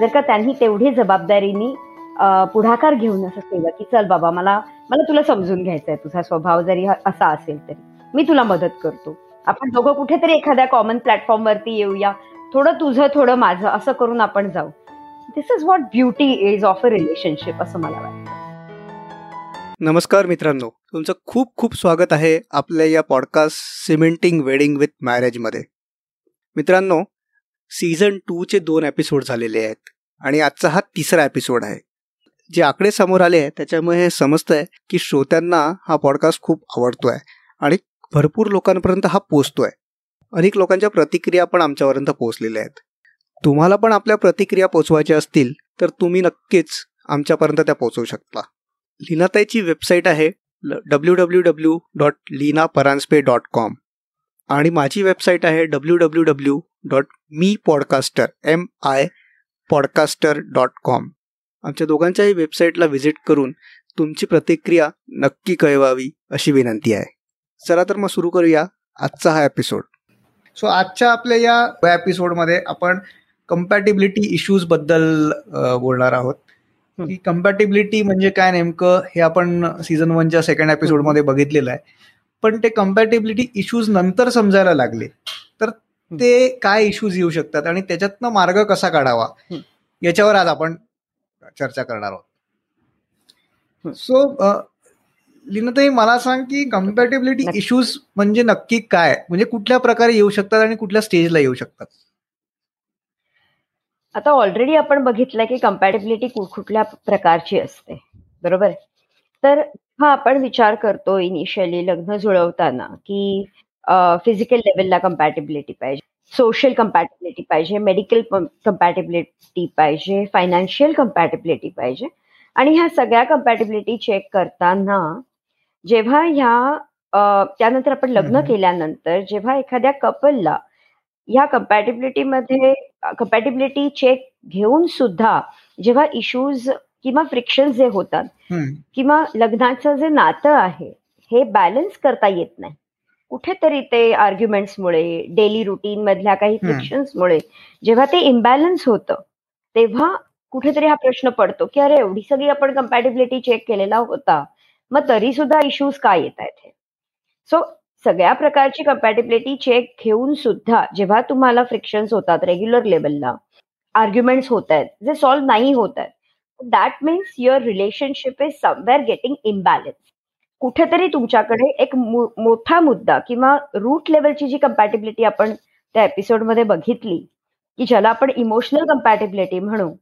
जर का त्यांनी तेवढी जबाबदारीनी पुढाकार घेऊन असं केलं की चल बाबा मला मला तुला समजून घ्यायचंय तुझा स्वभाव जरी असा असेल तरी. मी तुला मदत करतो. आपण दोघं कुठेतरी एखाद्या कॉमन प्लॅटफॉर्म वरती येऊया. थोडं तुझं थोडं माझं असं करून आपण जाऊ. This is what beauty is of a relationship असं मला वाटतं. नमस्कार मित्रांनो. तुमचं खूप खूप स्वागत आहे आपल्या या पॉडकास्ट सिमेंटिंग वेडिंग विथ मॅरेजमध्ये मित्रांनो सीझन टूचे दोन एपिसोड झालेले आहेत आणि आजचा हा तिसरा एपिसोड आहे. जे आकडे समोर आले आहेत त्याच्यामुळे हे समजतं आहे की श्रोत्यांना हा पॉडकास्ट खूप आवडतो आहे आणि भरपूर लोकांपर्यंत हा पोचतो आहे अनेक लोकांच्या प्रतिक्रिया पण आमच्यापर्यंत पोचलेल्या आहेत. तुम्हाला पण आपल्या प्रतिक्रिया पोचवायच्या असतील तर तुम्ही नक्कीच आमच्यापर्यंत त्या पोचवू शकता. लिनाताईची वेबसाईट आहे W W W dot Leena Paranjpe dot com आणि माझी वेबसाईट आहे W W W dot mi podcaster M I podcaster dot com आमच्या दोघांच्याही वेबसाईटला व्हिजिट करून तुमची प्रतिक्रिया नक्की कळवावी अशी विनंती आहे. चला तर मग सुरू करूया आजचा हा एपिसोड सो आजच्या आपल्या या एपिसोडमध्ये आपण कम्पॅटिबिलिटी इश्यूजबद्दल बोलणार आहोत. की कम्पॅटिबिलिटी म्हणजे काय नेमकं हे आपण सीझन वनच्या सेकंड एपिसोडमध्ये बघितलेलं आहे. पण ते कम्पॅटिबिलिटी इश्यूज नंतर समजायला लागले. तर ते काय इश्यूज येऊ शकतात आणि त्याच्यातनं मार्ग कसा काढावा? याच्यावर आज आपण चर्चा करणार आहोत. सो लिनताई मला सांग की कम्पॅटेबिलिटी इश्यूज म्हणजे नक्की काय? म्हणजे कुठल्या प्रकारे येऊ शकतात आणि कुठल्या स्टेजला येऊ शकतात? आता ऑलरेडी आपण बघितलं की कम्पॅटेबिलिटी कुठल्या प्रकारची असते. बरोबर? तर हा आपण विचार करतो इनिशियली लग्न जुळवताना की फिजिकल लेवलला कम्पॅटेबिलिटी पाहिजे सोशल कम्पॅटेबिलिटी पाहिजे मेडिकल कम्पॅटेबिलिटी पाहिजे फायनान्शियल कम्पॅटेबिलिटी पाहिजे. आणि ह्या सगळ्या कम्पॅटेबिलिटी चेक करताना जेव्हा ह्या त्यानंतर आपण लग्न केल्यानंतर जेव्हा एखाद्या कपलला ह्या कम्पॅटेबिलिटीमध्ये कम्पॅटेबिलिटी चेक घेऊन सुद्धा जेव्हा इश्यूज किंवा फ्रिक्शन जे होतात किंवा लग्नाचं जे नातं आहे हे बॅलन्स करता येत नाही. कुठेतरी ते आर्ग्युमेंट्समुळे डेली रुटीन मधल्या काही फ्रिक्शन्समुळे जेव्हा ते इम्बॅलन्स होतं तेव्हा कुठेतरी हा प्रश्न पडतो की अरे एवढी सगळी आपण कम्पॅटेबिलिटी चेक केलेला होता मग तरी सुद्धा इश्यूज काय येत आहेत सो सगळ्या प्रकारची कम्पॅटेबिलिटी चेक घेऊन सुद्धा जेव्हा तुम्हाला फ्रिक्शन्स होतात रेग्युलर लेवलला आर्ग्युमेंट्स होत आहेत जे सॉल्व्ह नाही होत आहेत that means your relationship is somewhere getting imbalance कुठेतरी तुमच्याकडे एक मोठा मुद्दा किंवा रूट लेवलची जी कम्पॅटेबिलिटी आपण त्या एपिसोडमध्ये बघितली की ज्याला आपण इमोशनल कम्पॅटेबिलिटी म्हणू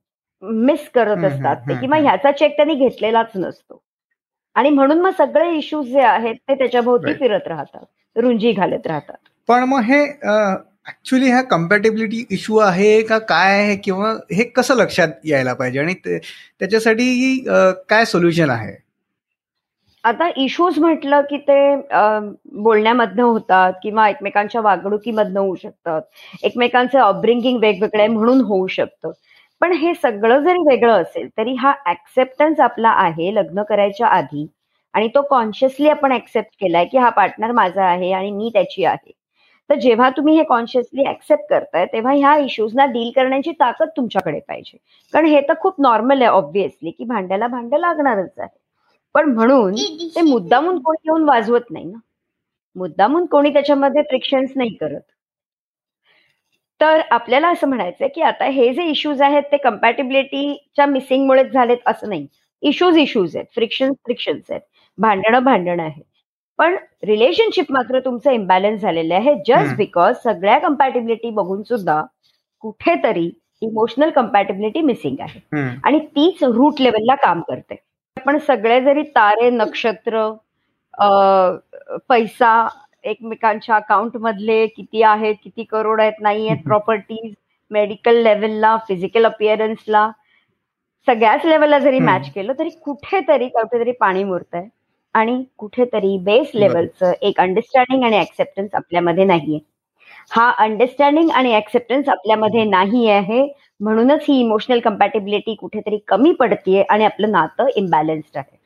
मिस करत असतात ते किंवा ह्याचा चेक त्यांनी घेतलेलाच नसतो. आणि म्हणून मग सगळे इश्यूज जे आहेत ते त्याच्याभोवती फिरत राहतात रुंजी घालत राहतात. पण मग हे ऍक्च्युली हा कम्पॅटेबिलिटी इश्यू आहे का काय आहे किंवा हे कसं लक्षात यायला पाहिजे? आणि त्याच्यासाठी काय सोल्युशन आहे? आता इश्यूज म्हटलं की ते बोलण्यामधनं होतात किंवा एकमेकांच्या वागणुकीमधनं होऊ शकतात. एकमेकांचं अपब्रिंगिंग वेगवेगळे म्हणून होऊ शकतं. पण हे सगळं जरी वेगळं असेल तरी हा ऍक्सेप्टन्स आपला आहे लग्न करायच्या आधी. आणि तो कॉन्शियसली आपण ऍक्सेप्ट केलाय की हा पार्टनर माझा आहे आणि मी त्याची आहे. तर जेव्हा तुम्ही हे कॉन्शियसली ऍक्सेप्ट करताय तेव्हा ह्या इश्यूजना डील करण्याची ताकद तुमच्याकडे पाहिजे. कारण हे तर खूप नॉर्मल आहे ऑब्व्हियसली की भांड्याला भांडं लागणारच आहे. पण म्हणून ते मुद्दामून कोणी येऊन वाजवत नाही ना. मुद्दामून कोणी त्याच्यामध्ये फ्रिक्शन्स नाही करत. तर आपल्याला असं म्हणायचंय की आता हे जे इश्यूज आहेत ते कम्पॅटेबिलिटीच्या मिसिंगमुळेच झालेत असं नाही. इश्यूज इश्यूज आहेत. फ्रिक्शन फ्रिक्शन्स आहेत. भांडणं भांडणं आहे. पण रिलेशनशिप मात्र तुमचं इम्बॅलन्स झालेलं आहे. जस्ट बिकॉज सगळ्या कम्पॅटेबिलिटी बघून सुद्धा कुठेतरी इमोशनल कम्पॅटेबिलिटी मिसिंग आहे. आणि तीच रूट लेवलला काम करते. पण सगळे जरी तारे नक्षत्र पैसा एकमेकांच्या अकाउंट मधले किती आहेत किती करोड आहेत नाही आहेत प्रॉपर्टीज मेडिकल लेवलला फिजिकल अपिअरन्सला सगळ्याच लेवलला जरी मॅच केलं तरी कुठेतरी कुठेतरी पाणी मुरत आहे आणि कुठेतरी बेस लेवलचं एक अंडरस्टँडिंग आणि ऍक्सेप्टन्स आपल्यामध्ये नाहीये. हा अंडरस्टँडिंग आणि ऍक्सेप्टन्स आपल्यामध्ये नाही आहे म्हणूनच ही इमोशनल कम्पॅटेबिलिटी कुठेतरी कमी पडतीये आणि आपलं नातं इम्बॅलन्स्ड आहे.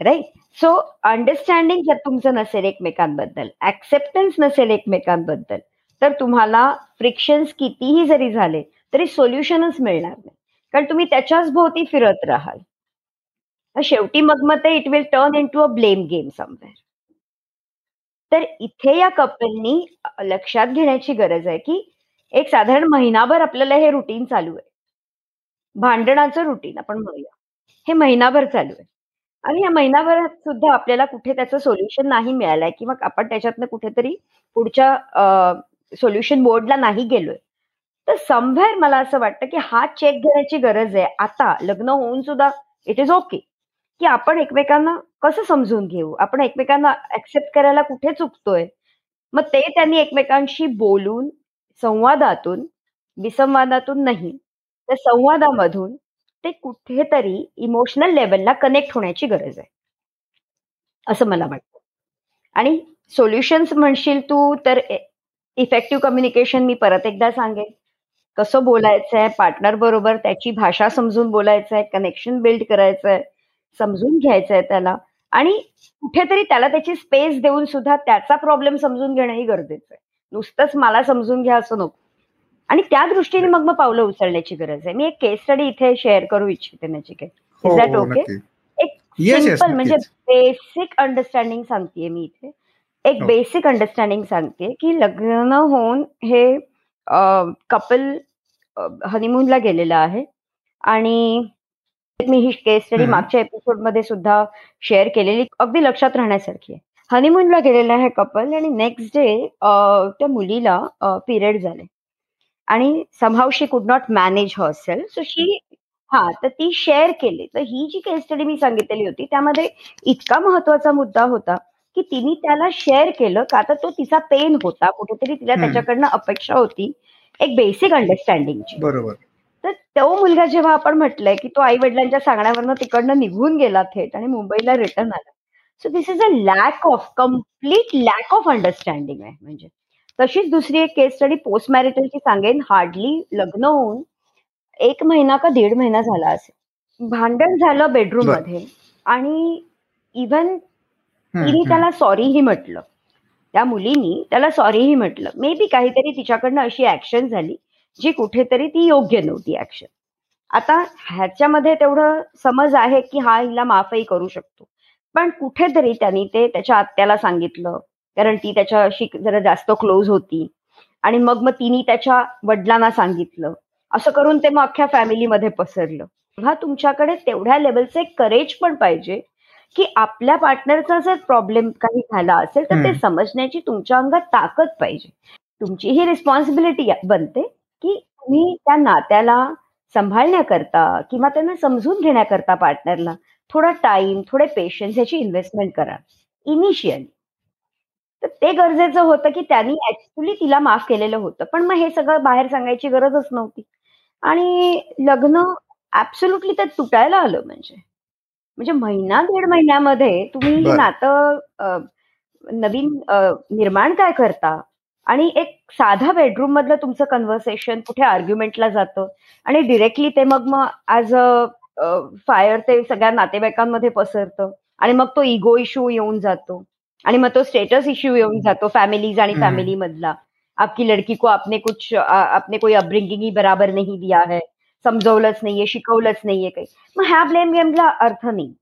राईट सो अंडरस्टँडिंग जर तुमचं नसेल एकमेकांबद्दल ऍक्सेप्टन्स नसेल एकमेकांबद्दल तर तुम्हाला फ्रिक्शन्स कितीही जरी झाले तरी सोल्युशनच मिळणार नाही. कारण तुम्ही त्याच्याच भोवती फिरत राहाल. शेवटी मग मग ते it will turn into a blame game somewhere तर इथे या कपलनी लक्षात घेण्याची गरज आहे की एक साधारण महिनाभर आपल्याला हे रुटीन चालू आहे. भांडणाचं रुटीन आपण म्हणूया. हे महिनाभर चालू आहे. आणि या महिनाभरात सुद्धा आपल्याला कुठे त्याचं सोल्युशन नाही मिळालंय किंवा आपण त्याच्यातनं कुठेतरी पुढच्या सोल्युशन बोर्डला नाही गेलोय. तर समवेअर मला असं वाटतं की हा चेक घेण्याची गरज आहे. आता लग्न होऊन सुद्धा इट इज ओके की आपण एकमेकांना कसं समजून घेऊ? आपण एकमेकांना ऍक्सेप्ट करायला कुठे चुकतोय? मग ते त्यांनी एकमेकांशी बोलून संवादातून विसंवादातून नाही तर संवादामधून ते कुठेतरी इमोशनल लेवलला कनेक्ट होण्याची गरज आहे. असं मला वाटतं. आणि सोल्युशन्स म्हणशील तू तर इफेक्टिव्ह कम्युनिकेशन मी परत एकदा सांगेन. कसं बोलायचं आहे पार्टनर बरोबर त्याची भाषा समजून बोलायचं आहे कनेक्शन बिल्ड करायचं आहे समजून घ्यायचं आहे त्याला. आणि कुठेतरी त्याला त्याची स्पेस देऊन सुद्धा त्याचा प्रॉब्लेम समजून घेणंही गरजेचं आहे. नुसतंच मला समजून घ्या असं नको. आणि त्या दृष्टीने मग मग पावलं उचलण्याची गरज आहे. मी एक केस स्टडी इथे शेअर करू इच्छिते इज दॅट ओके एक सिंपल म्हणजे बेसिक अंडरस्टँडिंग सांगतेय मी इथे. एक बेसिक हो. अंडरस्टँडिंग सांगते की लग्न होऊन हे कपल हनीमूनला गेलेलं आहे. आणि मी ही केस स्टडी मागच्या एपिसोडमध्ये सुद्धा शेअर केलेली. अगदी लक्षात राहण्यासारखी आहे. हनीमूनला गेलेलं आहे कपल आणि नेक्स्ट डे त्या मुलीला पिरियड झाले. आणि somehow she could not manage herself so she हा तर ती शेअर केली. तर ही जी केस स्टडी मी सांगितलेली होती त्यामध्ये इतका महत्त्वाचा मुद्दा होता की तिने त्याला शेअर केलं का तर तो तिचा पेन होता. कुठेतरी तिला त्याच्याकडनं अपेक्षा होती. एक बेसिक अंडरस्टँडिंगची बरोबर. तर तो मुलगा जेव्हा आपण म्हटलंय की तो आई वडिलांच्या सांगण्यावरनं तिकडनं निघून गेला थेट आणि मुंबईला रिटर्न आला. So this is a lack of complete lack of understanding आहे. म्हणजे तशीच दुसरी एक केस स्टडी पोस्ट मॅरिटलची सांगेन. हार्डली लग्न होऊन एक महिना का दीड महिना झाला असेल. भांडण झालं बेडरूममध्ये आणि इव्हन तिने त्याला सॉरीही म्हटलं. त्या मुलीनी त्याला सॉरीही म्हटलं. मे बी काहीतरी तिच्याकडनं अशी ऍक्शन झाली. जी कुठेतरी ती योग्य नव्हती ऍक्शन आता ह्याच्यामध्ये तेवढं समज आहे की हा हिला माफही करू शकतो. पण कुठेतरी त्यांनी ते त्याच्या आत्याला सांगितलं. कारण ती त्याच्याशी जरा जास्त क्लोज होती. आणि मग मग तिने त्याच्या वडिलांना सांगितलं. असं करून ते मग अख्ख्या फॅमिलीमध्ये पसरलं. तेव्हा तुमच्याकडे तेवढ्या लेवलचं करेज पण पाहिजे की आपल्या पार्टनरचा जर प्रॉब्लेम काही झाला असेल तर ते समजण्याची तुमच्या अंगात ताकद पाहिजे. तुमची ही रिस्पॉन्सिबिलिटी बनते. की तुम्ही त्या नात्याला सांभाळण्याकरता किंवा त्यांना समजून घेण्याकरता पार्टनरला थोडा टाइम थोडे पेशन्स याची इन्व्हेस्टमेंट करा. इनिशियली तर ते गरजेचं होतं की त्यांनी ऍक्च्युली तिला माफ केलेलं होतं. पण मग हे सगळं बाहेर सांगायची गरजच नव्हती. आणि लग्न ऍब्सोल्युटली ते तुटायला आलं म्हणजे. म्हणजे महिना दीड महिन्यामध्ये तुम्ही हे नातं नवीन निर्माण काय करता? आणि एक साधा बेडरूम मधलं तुमचं कन्व्हर्सेशन कुठे आर्ग्युमेंटला जातं? आणि डिरेक्टली ते मग मग ऍज अ फायर ते सगळ्या नातेवाईकांमध्ये पसरतं. आणि मग तो इगो इश्यू येऊन जातो. आणि मग तो स्टेटस इश्यू येऊन जातो फॅमिलीज आणि फॅमिली मधला. आपकी लडकी को आपने कुछ आपने कोई अपब्रिंगिंग ही बराबर नहीं दिया है. समजवलंच नाहीये शिकवलंच नाहीये काही. मग ह्या ब्लेम गेमला अर्थ नाही.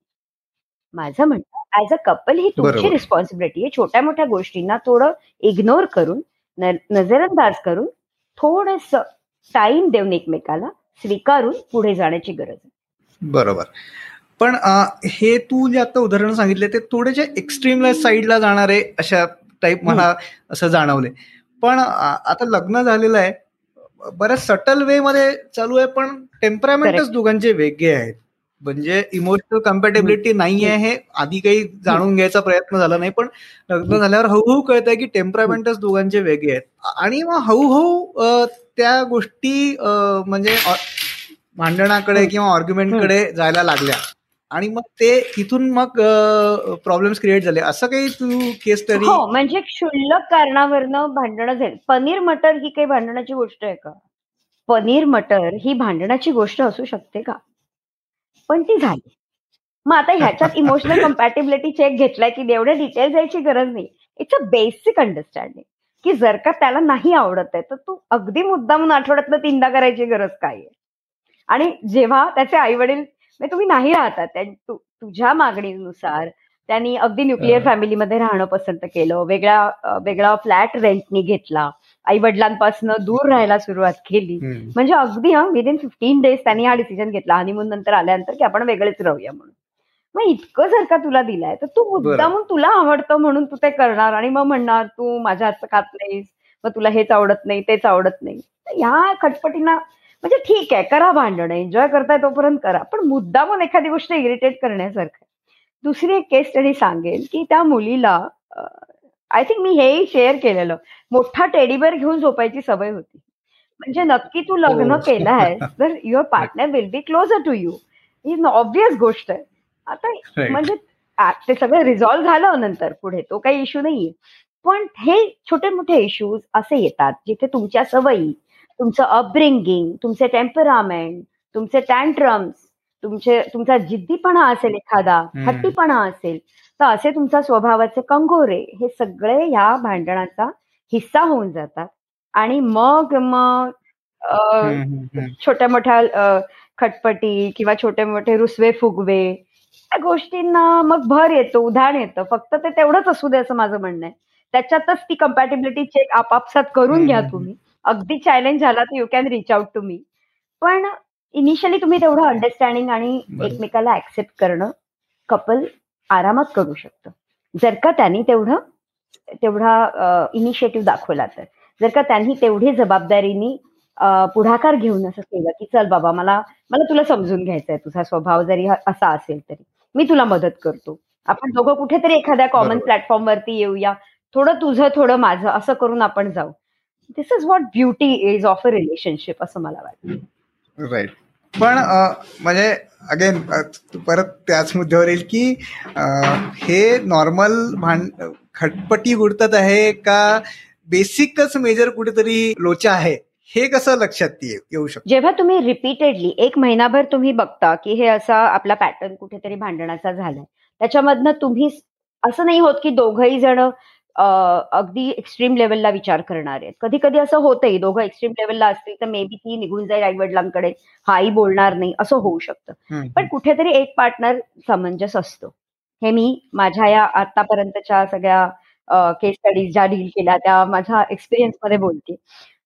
माझं म्हणणं ऍज अ कपल ही तुमची रिस्पॉन्सिबिलिटी आहे. छोट्या मोठ्या गोष्टींना थोडं इग्नोर करून नजरअंदाज करून थोडस टाइम देऊन एकमेकाला स्वीकारून पुढे जाण्याची गरज आहे. बरोबर. पण हे तू जे आता उदाहरण सांगितले ते थोडेसे एक्स्ट्रीम साईडला जाणारे अशा टाईप मला असं जाणवले. पण आता लग्न झालेलं आहे. बऱ्याच सटल वे मध्ये चालू आहे पण टेम्परामेंटच दोघांचे वेगळे आहेत. म्हणजे इमोशनल कम्पॅटेबिलिटी नाही आहे हे. आधी काही जाणून घ्यायचा प्रयत्न झाला नाही पण लग्न झाल्यावर हळूहळू कळत आहे की टेम्परामेंटच दोघांचे वेगळे आहेत. आणि मग हळूहळू त्या गोष्टी म्हणजे भांडणाकडे किंवा ऑर्ग्युमेंटकडे जायला लागल्या. आणि मग ते तिथून मग प्रॉब्लेम्स क्रिएट झाले. असं काही तू केस स्टडी हो म्हणजे क्षुल्लक कारणावरनं भांडणं झाली. पनीर मटर ही काही भांडणाची गोष्ट आहे का? पनीर मटर ही भांडणाची गोष्ट असू शकते का? पण ती झाली. मग आता ह्याच्यात इमोशनल कम्पॅटेबिलिटी चेक घेतलाय की एवढे डिटेल जायची गरज नाही. इट्स अ बेसिक अंडरस्टँडिंग की जर का त्याला नाही आवडत आहे तर तू अगदी मुद्दा म्हणून आठवड्यातनं तीनदा करायची गरज काय आहे? आणि जेव्हा त्याचे आई वडील म्हणजे तुम्ही नाही राहतात तुझ्या मागणीनुसार त्यांनी अगदी न्यूक्लिअर फॅमिलीमध्ये राहणं पसंत केलं वेगळा वेगळा फ्लॅट रेंटनी घेतला आई वडिलांपासून दूर राहायला सुरुवात केली. म्हणजे अगदी हा विदिन फिफ्टीन डेज त्यांनी हा डिसिजन घेतला. हनीमून नंतर आल्यानंतर की आपण वेगळेच राहूया म्हणून. मग इतकं जर का तुला दिलंय तर तू मुद्दा म्हणून तुला आवडतं म्हणून तू ते करणार आणि मग म्हणणार तू माझ्या हातचं खात नाहीस मग तुला हेच आवडत नाही तेच आवडत नाही. ह्या खटपटींना म्हणजे ठीक आहे करा भांडण एन्जॉय करताय तोपर्यंत करा पण मुद्दा म्हणून एखादी गोष्ट इरिटेट करण्यासारखं दुसरी एक केस स्टडी सांगेल की त्या मुलीला आय थिंक मी हेही शेअर केलेलं. मोठा टेडीबेअर घेऊन झोपायची सवय होती. म्हणजे नक्की तू लग्न हो. केलं आहेस तर your partner will be closer to you. He obvious गोष्ट आहे. आता म्हणजे ते सगळं रिझॉल्व्ह झालं नंतर पुढे तो काही इश्यू नाहीये. पण हे छोटे मोठे इश्यूज असे येतात जिथे तुमच्या सवयी तुमचं अपब्रिंगिंग तुमचे टेम्परामेंट तुमचे टँट्रम्स तुमचे तुमचा जिद्दीपणा असेल एखादा हट्टीपणा असेल तर असे तुमच्या स्वभावाचे कंगोरे हे सगळे ह्या भांडणाचा हिस्सा होऊन जातात. आणि मग मग छोट्या मोठ्या खटपटी किंवा छोटे मोठे रुसवे फुगवे त्या गोष्टींना मग भर येतो उदाहरण येतं. फक्त ते तेवढंच असू दे असं माझं म्हणणं आहे. त्याच्यातच ती कम्पॅटेबिलिटी चेक आपापसात करून घ्या तुम्ही. अगदी चॅलेंज झाला तर you can reach out to me पण इनिशियली तुम्ही तेवढं अंडरस्टँडिंग आणि एकमेकाला ऍक्सेप्ट करणं कपल आरामात करू शकतं. जर का त्यांनी तेवढं तेवढा इनिशिएटिव्ह दाखवला तर. जर का त्यांनी तेवढी जबाबदारीनी पुढाकार घेऊन असं केलं की चल बाबा मला मला तुला समजून घ्यायचा आहे तुझा स्वभाव जरी असा असेल तरी. मी तुला मदत करतो. आपण दोघं कुठेतरी एखाद्या कॉमन प्लॅटफॉर्मवरती येऊया. थोडं तुझं थोडं माझं असं करून आपण जाऊ. This is what beauty is of a relationship असं मला वाटतं. राईट पण म्हणजे अगेन परत त्याच मुद्द्यावर येईल की हे नॉर्मल भांड खटपटी उडतात आहे का? बेसिकच मेजर कुठेतरी लोचा आहे. हे कसं लक्षात येऊ शकतं? जेव्हा तुम्ही रिपीटेडली एक महिनाभर तुम्ही बघता की हे असा आपला पॅटर्न कुठेतरी भांडणाचा झालाय. त्याच्यामधनं तुम्ही असं नाही होत की दोघही जण अगदी एक्स्ट्रीम लेवलला विचार करणार आहेत. कधी कधी असं होतंय दोघं एक्स्ट्रीम लेवलला असतील तर मे बी ती निघून जाईल आई वडिलांकडे हाही बोलणार नाही असं होऊ शकतं. पण कुठेतरी एक पार्टनर समंजस असतो. हे मी माझ्या या आतापर्यंतच्या सगळ्या केस स्टडीज ज्या डील केल्या त्या माझ्या एक्सपिरियन्समध्ये बोलते.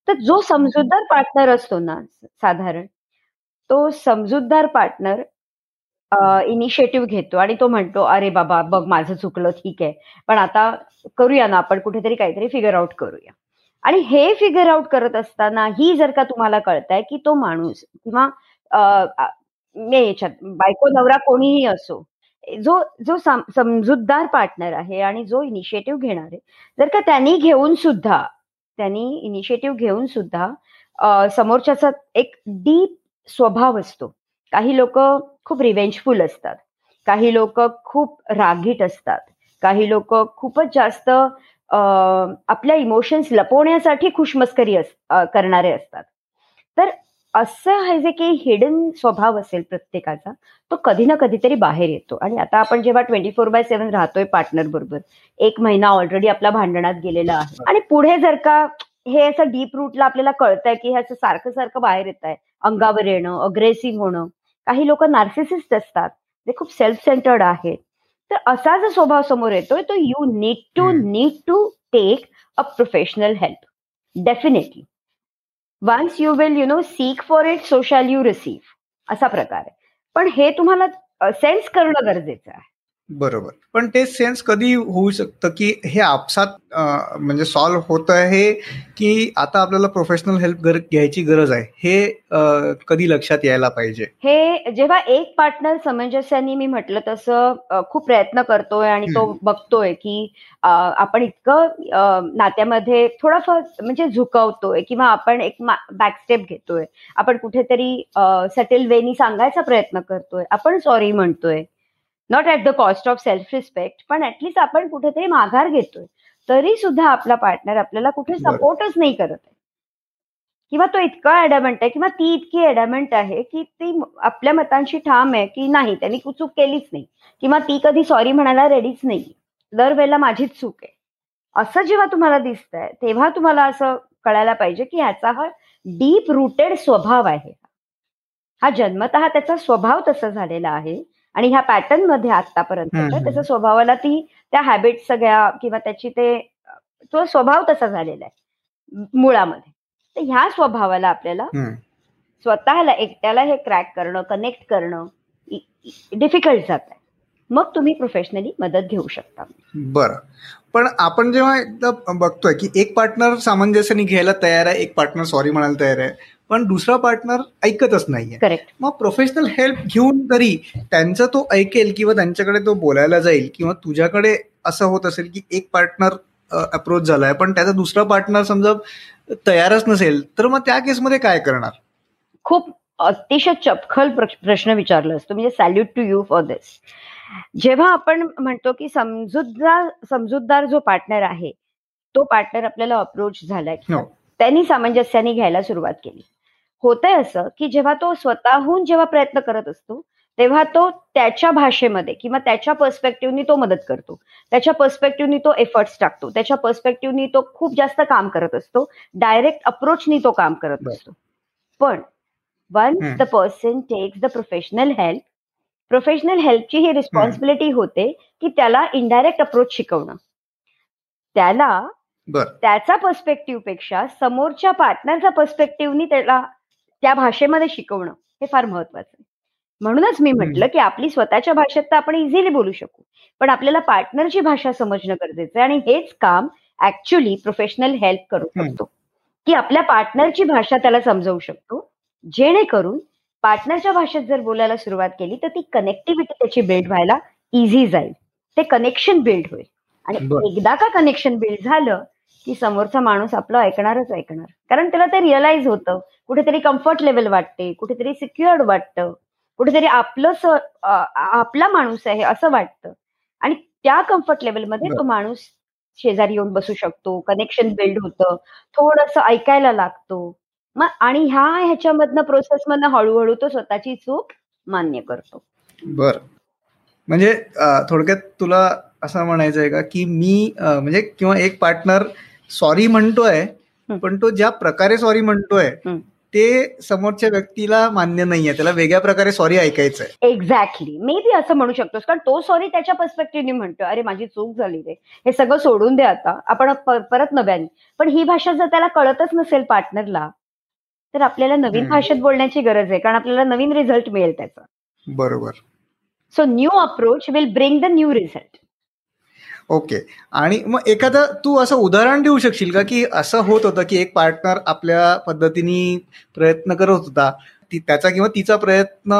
तर जो समजूतदार पार्टनर असतो ना साधारण तो समजूतदार पार्टनर इनिशिएटिव्ह घेतो. आणि तो म्हणतो अरे बाबा बघ माझं चुकलं ठीक आहे. पण आता करूया ना आपण कुठेतरी काहीतरी फिगर आउट करूया. आणि हे फिगर आउट करत असताना ही जर का तुम्हाला कळतंय की तो माणूस किंवा याच्यात बायको नवरा कोणीही असो जो जो समजूतदार पार्टनर आहे आणि जो इनिशिएटिव्ह घेणार आहे जर का त्यांनी घेऊन सुद्धा त्यांनी इनिशिएटिव्ह घेऊन सुद्धा समोरच्याचा एक डीप स्वभाव असतो. काही लोक खूप रिवेंजफुल असतात. काही लोक खूप रागीट असतात. काही लोक खूपच जास्त आपल्या इमोशन्स लपवण्यासाठी खुशमस्करी करणारे असतात. तर असं आहे जे की हिडन स्वभाव असेल प्रत्येकाचा तो कधी ना कधीतरी बाहेर येतो. आणि आता आपण जेव्हा ट्वेंटी फोर बाय सेव्हन राहतोय पार्टनर बरोबर एक महिना ऑलरेडी आपल्या भांडणात गेलेला आहे. आणि पुढे जर का हे असं डीप रूटला आपल्याला कळतंय की ह्याचं सारखं सारखं बाहेर येत आहे अंगावर येणं अग्रेसिव्ह होणं काही लोक नार्सिसिस्ट असतात. ते खूप सेल्फ सेंटर्ड आहेत. तर असा जो स्वभाव समोर येतोय तो you need to need to take a professional help definitely once you will you know seek for it so shall you receive असा प्रकार आहे. पण हे तुम्हाला सेन्स करणं गरजेचं आहे. बरोबर. पण ते सेन्स कधी होऊ शकतं की हे आपसात म्हणजे सॉल्व्ह होत आहे की आता आपल्याला प्रोफेशनल हेल्प घ्यायची गरज आहे हे कधी लक्षात यायला पाहिजे? हे जेव्हा एक पार्टनर समंजस्याने मी म्हटलं तसं खूप प्रयत्न करतोय आणि तो बघतोय की आपण इतकं नात्यामध्ये थोडाफार म्हणजे झुकवतोय किंवा आपण एक बॅकस्टेप घेतोय. आपण कुठेतरी सेटल वेनी सांगायचा प्रयत्न करतोय. आपण सॉरी म्हणतोय. Not at the cost of self respect पण ऍटलीस्ट आपण कुठेतरी माघार घेतोय. तरी सुद्धा आपला पार्टनर आपल्याला कुठे सपोर्टच नाही करत आहे. किंवा तो इतका ॲडॅमेंट आहे किंवा ती इतकी ॲडॅमेंट आहे की ती आपल्या मतांशी ठाम आहे की नाही त्यांनी चूक केलीच नाही. किंवा ती कधी सॉरी म्हणायला रेडीच नाही. दरवेळेला माझीच चूक आहे. असं जेव्हा तुम्हाला दिसतंय तेव्हा तुम्हाला असं कळायला पाहिजे की ह्याचा हा डीप रुटेड स्वभाव आहे हा जन्मत त्याचा स्वभाव तसा झालेला आहे आणि ह्या पॅटर्नमध्ये आतापर्यंत त्याच्या स्वभावाला ती त्या हॅबिट सगळ्या किंवा त्याची ते तो स्वभाव तसा झालेला आहे. मुळामध्ये. तर ह्या स्वभावाला आपल्याला स्वतःला एकट्याला हे क्रॅक करणं कनेक्ट करणं डिफिकल्ट जात आहे. मग तुम्ही प्रोफेशनली मदत घेऊ शकता. बरं. पण आपण जेव्हा एकदा बघतोय की एक पार्टनर सामंजस्याने घ्यायला तयार आहे एक पार्टनर सॉरी म्हणायला तयार आहे. पण दुसरा पार्टनर ऐकतच नाहीये. करेक्ट मग प्रोफेशनल हेल्प घेऊन तरी त्यांचा तो ऐकेल किंवा त्यांच्याकडे तो बोलायला जाईल किंवा तुझ्याकडे असं होत असेल की एक पार्टनर अप्रोच झालाय पण त्याचा दुसरा पार्टनर समजा तयारच नसेल तर मग त्या केसमध्ये काय करणार? खूप अतिशय चपखल प्रश्न विचारला असतो. म्हणजे salute to you for this जेव्हा आपण म्हणतो की समजूतदार समजूतदार जो पार्टनर आहे तो पार्टनर आपल्याला अप्रोच झालाय. हो. त्यांनी सामंजस्याने घ्यायला सुरुवात केली. होतंय असं की जेव्हा तो स्वतःहून जेव्हा प्रयत्न करत असतो तेव्हा तो त्याच्या भाषेमध्ये किंवा त्याच्या पर्स्पेक्टिव्हनी तो मदत करतो. त्याच्या पर्स्पेक्टिव्हनी तो एफर्ट्स टाकतो. त्याच्या पर्स्पेक्टिव्हनी तो खूप जास्त काम करत असतो. डायरेक्ट अप्रोचनी तो काम करत असतो. पण once the person takes the professional help professional हेल्पची ही रिस्पॉन्सिबिलिटी होते की त्याला इनडायरेक्ट अप्रोच शिकवणं. त्याला त्याचा पर्स्पेक्टिव्हपेक्षा समोरच्या पार्टनरचा पर्स्पेक्टिव्हनी त्याला त्या भाषेमध्ये शिकवणं हे फार महत्वाचं आहे. म्हणूनच मी म्हटलं की आपली स्वतःच्या भाषेत तर आपण इझिली बोलू शकू. पण आपल्याला पार्टनरची भाषा समजणं गरजेचं आहे आणि हेच काम ऍक्च्युली प्रोफेशनल हेल्प करू शकतो. की आपल्या पार्टनरची भाषा त्याला समजवू शकतो. जेणेकरून पार्टनरच्या भाषेत जर बोलायला सुरुवात केली तर ती कनेक्टिव्हिटी त्याची बिल्ड व्हायला इझी जाईल. ते कनेक्शन बिल्ड होईल. आणि एकदा का कनेक्शन बिल्ड झालं की समोरचा माणूस आपलं ऐकणारच ऐकणार. कारण त्याला ते रिअलाइज होतं. कुठेतरी कम्फर्ट लेवल वाटते कुठेतरी सिक्युअर्ड वाटतं कुठेतरी आपलं आपला माणूस आहे असं वाटतं. आणि त्या कम्फर्ट लेवलमध्ये तो माणूस शेजारी येऊन बसू शकतो कनेक्शन बिल्ड होतं थोडस ऐकायला लागतो. मग आणि ह्या ह्याच्यामधनं प्रोसेसमधनं हळूहळू तो स्वतःची चूक मान्य करतो. बर. म्हणजे थोडक्यात तुला असं म्हणायचं आहे का की मी म्हणजे किंवा एक पार्टनर सॉरी म्हणतोय पण तो ज्या प्रकारे सॉरी म्हणतोय ते समोरच्या व्यक्तीला मान्य नाहीये. त्याला वेगळ्या प्रकारे सॉरी ऐकायचं आहे एक्झॅक्टली मे बी असं म्हणू शकतोस कारण तो सॉरी त्याच्या पर्स्पेक्टिव्हने म्हणतो अरे माझी चूक झाली रे. हे सगळं सोडून दे आता. आपण परत नव्याने. पण ही भाषा जर त्याला कळतच नसेल पार्टनरला तर आपल्याला नवीन भाषेत बोलण्याची गरज आहे कारण आपल्याला नवीन रिझल्ट मिळेल त्याचा. बरोबर. So new approach will bring the new result okay. आणि मग एखादं तू असं उदाहरण देऊ शकशील का की असं होत होतं की एक पार्टनर आपल्या पद्धतीने प्रयत्न करत होता त्याचा किंवा तिचा प्रयत्न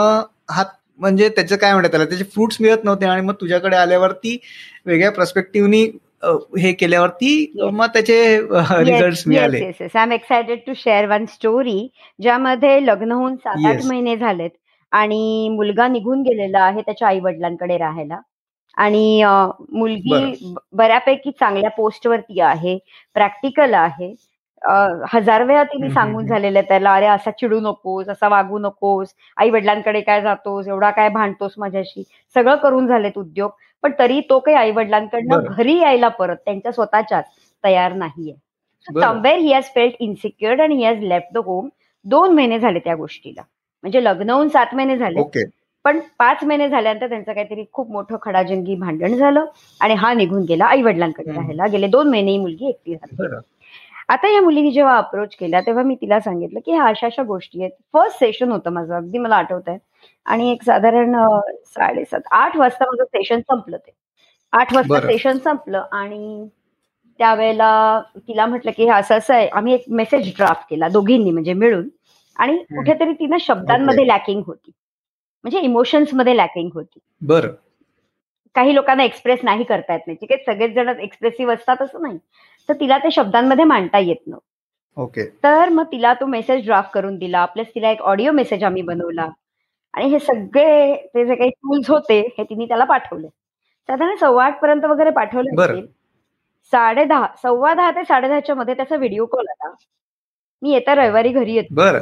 हा म्हणजे त्याचं काय म्हणतात त्याला त्याचे फ्रुट्स मिळत नव्हते आणि मग तुझ्याकडे आल्यावरती वेगळ्या पर्स्पेक्टिव्हनी हे केल्यावरती मग त्याचे रिझल्ट मिळाले. I am excited to share one story ज्यामध्ये लग्न होऊन सात आठ महिने झालेत आणि मुलगा निघून गेलेला आहे त्याच्या आई वडिलांकडे राहायला. आणि मुलगी बऱ्यापैकी चांगल्या पोस्टवरती आहे प्रॅक्टिकल आहे. हजार वेळा तिने सांगून झालेलं त्याला अरे असा चिडू नकोस असा वागू नकोस आई वडिलांकडे काय जातोस एवढा काय भांडतोस माझ्याशी? सगळं करून झालेत उद्योग पण तरी तो काही आई वडिलांकडनं घरी यायला परत त्यांच्या स्वतःच्याच तयार नाहीये. Somewhere he has felt insecured and he has left the home दोन महिने झाले त्या गोष्टीला. म्हणजे लग्न होऊन सात महिने झाले पण पाच महिने झाल्यानंतर त्यांचं काहीतरी खूप मोठं खडाजंगी भांडण झालं आणि हा निघून गेला आई वडिलांकडे राहायला. गेले दोन महिने ही मुलगी एकटी झाली आता या मुलीने जेव्हा अप्रोच केला तेव्हा मी तिला सांगितलं की ह्या अशा अशा गोष्टी आहेत. फर्स्ट सेशन होतं माझं अगदी मला आठवत आहे. आणि एक साधारण साडेसात आठ वाजता माझं सेशन संपलं ते. आठ वाजता सेशन संपलं आणि त्यावेळेला तिला म्हटलं की हे असं असं आहे आम्ही एक मेसेज ड्राफ्ट केला दोघींनी म्हणजे मिळून. आणि कुठेतरी तिनं शब्दांमध्ये लॅकिंग होती. म्हणजे इमोशन्समध्ये लॅकिंग होती. बरं. काही लोकांना एक्सप्रेस नाही करता येत नाही. ठीक आहे? सगळेच जण एक्सप्रेसिव्ह असतात असं नाही. तर तिला ते शब्दांमध्ये मांडता येत नव्हतं. ओके. तर मग तिला तो मेसेज ड्राफ्ट करून दिला. प्लस तिला एक ऑडिओ मेसेज आम्ही बनवला. आणि हे सगळे ते जे काही टूल्स होते हे तिने त्याला पाठवले. साधारण सव्वा आठ पर्यंत वगैरे पाठवले साडे दहा सव्वा दहा ते साडे दहाच्या मध्ये त्याचा व्हिडिओ कॉल आला. मी येत्या रविवारी घरी येतो. बर.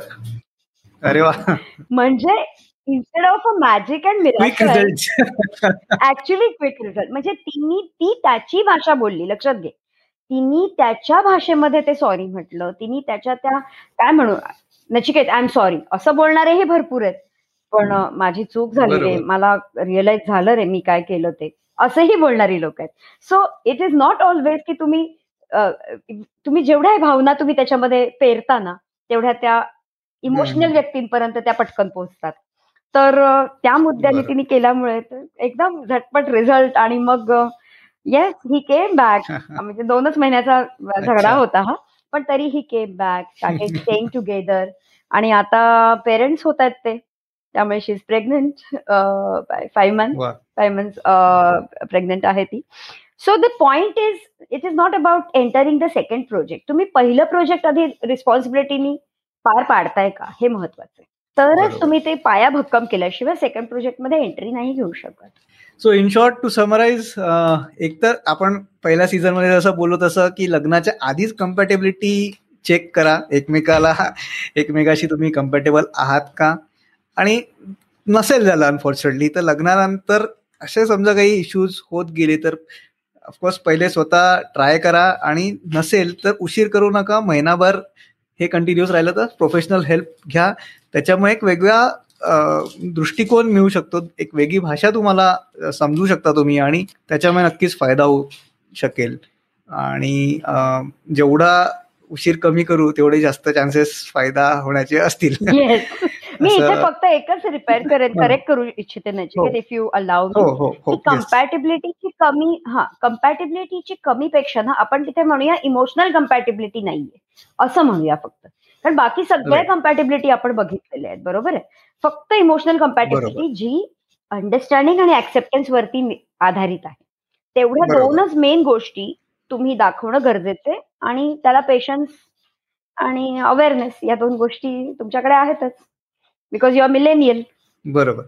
अरे वा. म्हणजे instead of a magic and miracle actually quick result म्हणजे तिने ती त्याची भाषा बोलली. लक्षात घे. तिने त्याच्या भाषेमध्ये ते सॉरी म्हटलं. तिने त्याच्या त्या काय म्हणू नचिकेत आय एम सॉरी असं बोलणारे हे भरपूर आहेत. पण माझी चूक झाली रे. मला रिअलाइज झालं रे मी काय केलं ते. असंही बोलणारी लोक आहेत. So it is not always की तुम्ही तुम्ही जेवढ्या भावना तुम्ही त्याच्यामध्ये पेरता तेवढ्या त्या इमोशनल व्यक्तींपर्यंत त्या पटकन पोहोचतात. तर त्या मुद्द्याने तिने केल्यामुळे एकदम झटपट रिझल्ट आणि मग येस ही केम बॅक म्हणजे दोनच महिन्याचा झगडा होता हा पण तरी ही केम बॅक स्टेईंग टुगेदर आणि आता पेरेंट्स होत आहेत ते. त्यामुळे she is pregnant five month five month pregnant आहे ती. So the point is it is not about entering the second project तुम्ही पहिलं प्रोजेक्ट आधी रिस्पॉन्सिबिलिटीनी पार पाडताय का? हे महत्वाचं आहे. तरच तुम्ही ते पाया भक्कम केल्याशिवाय सेकंड प्रोजेक्टमध्ये एंट्री नाही घेऊ शकत. So in short to summarise एकतर आपण पहिल्या सीझनमध्ये जसं बोललो तसं की लग्नाच्या आधीच कम्पॅटेबिलिटी चेक करा. एकमेकाला एकमेकाशी तुम्ही कम्पॅटेबल आहात का? आणि नसेल झालं अनफॉर्च्युनेटली तर लग्नानंतर असे समजा काही इश्यूज होत गेले तर ऑफकोर्स पहिले स्वतः ट्राय करा आणि नसेल तर उशीर करू नका. महिनाभर हे कंटिन्युअस राहिलं तर प्रोफेशनल हेल्प घ्या. त्याच्यामुळे एक वेगळा दृष्टिकोन मिळू शकतो. एक वेगळी भाषा तुम्हाला समजू शकता तुम्ही आणि त्याच्यामुळे नक्कीच फायदा होऊ शकेल. आणि जेवढा उशीर कमी करू तेवढे जास्त चान्सेस फायदा होण्याचे असतील. मी इथे फक्त एकच रिपेअर करेन करेक्ट करू इच्छिते नचिकेत इफ यू की कम्पॅटेबिलिटीची कमी हा कम्पॅटेबिलिटीची कमीपेक्षा ना आपण तिथे म्हणूया इमोशनल कम्पॅटेबिलिटी नाहीये. असं म्हणूया फक्त. कारण बाकी सगळ्या कम्पॅटेबिलिटी आपण बघितलेल्या आहेत बरोबर आहे? फक्त इमोशनल कम्पॅटेबिलिटी जी अंडरस्टँडिंग आणि ऍक्सेप्टन्स वरती आधारित आहे. तेवढ्या दोनच मेन गोष्टी तुम्ही दाखवणं गरजेचे आणि त्याला पेशन्स आणि अवेअरनेस या दोन गोष्टी तुमच्याकडे आहेतच. बिकॉज यू आर मिलेनियल बरोबर.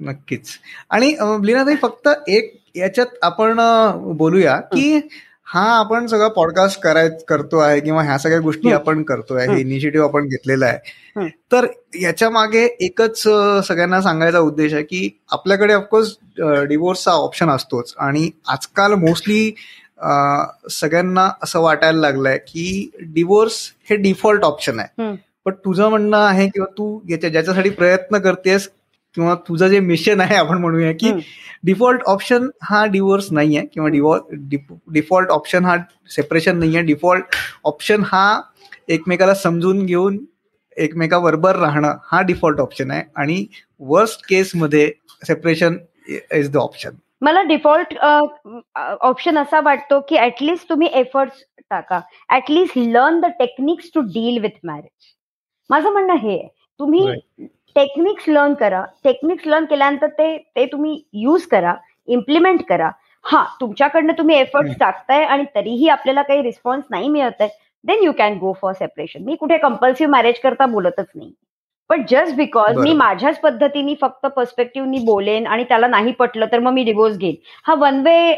नक्कीच. आणि लीनाताई फक्त एक याच्यात आपण बोलूया की हा आपण सगळं पॉडकास्ट कराय करतो आहे किंवा ह्या सगळ्या गोष्टी आपण करतोय हे. इनिशिएटिव्ह आपण घेतलेला आहे. तर याच्या मागे एकच सगळ्यांना सांगायचा उद्देश आहे की आपल्याकडे ऑफकोर्स डिवोर्सचा ऑप्शन असतोच. आणि आजकाल मोस्टली सगळ्यांना असं वाटायला लागलंय की डिवोर्स हे डिफॉल्ट ऑप्शन आहे. पण तुझं म्हणणं आहे किंवा तू याच्या ज्याच्यासाठी प्रयत्न करतेस किंवा तुझं जे मिशन आहे आपण म्हणूया की डिफॉल्ट ऑप्शन हा डिवोर्स नाही आहे किंवा डिफॉल्ट ऑप्शन हा सेपरेशन नाही आहे डिफॉल्ट ऑप्शन हा एकमेकाला समजून घेऊन एकमेकाबरोबर राहणं हा डिफॉल्ट ऑप्शन आहे. आणि वर्स्ट केसमध्ये सेपरेशन इज द ऑप्शन मला डिफॉल्ट ऑप्शन असा वाटतो की ऍटलिस्ट तुम्ही एफर्ट्स टाका. At least learn the techniques to deal with marriage माझं म्हणणं हे तुम्ही टेक्निक्स लर्न करा. टेक्निक्स लर्न केल्यानंतर ते ते तुम्ही यूज करा. इम्प्लिमेंट करा. हा तुमच्याकडनं तुम्ही एफर्ट्स टाकताय आणि तरीही आपल्याला काही रिस्पॉन्स नाही मिळत आहे then you can go for separation मी कुठे कंपल्सिव्ह मॅरेज करता बोलतच नाही. पण जस्ट बिकॉज मी माझ्याच पद्धतीने फक्त पर्स्पेक्टिव्हनी बोलेन आणि त्याला नाही पटलं तर मग मी डिवोर्स घेईन. हा वन वे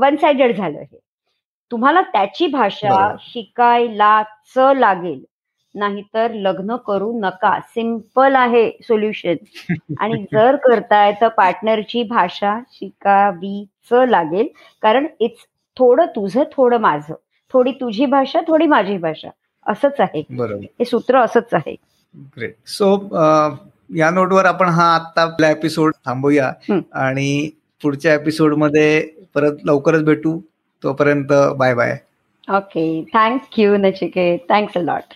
वन साइडेड झालं हे. तुम्हाला त्याची भाषा शिकायलाच लागेल. नाहीतर लग्न करू नका. सिंपल आहे सोल्युशन आणि जर करताय तर पार्टनरची भाषा शिकावीच लागेल. कारण इट्स थोडं तुझं थोडं माझं. थोडी तुझी भाषा थोडी माझी भाषा. असंच आहे. हे सूत्र असंच आहे. ग्रेट सो या नोटवर आपण हा आता आपला एपिसोड थांबूया. आणि पुढच्या एपिसोडमध्ये परत लवकरच भेटू. तोपर्यंत bye bye okay thank you Nachiket thanks a lot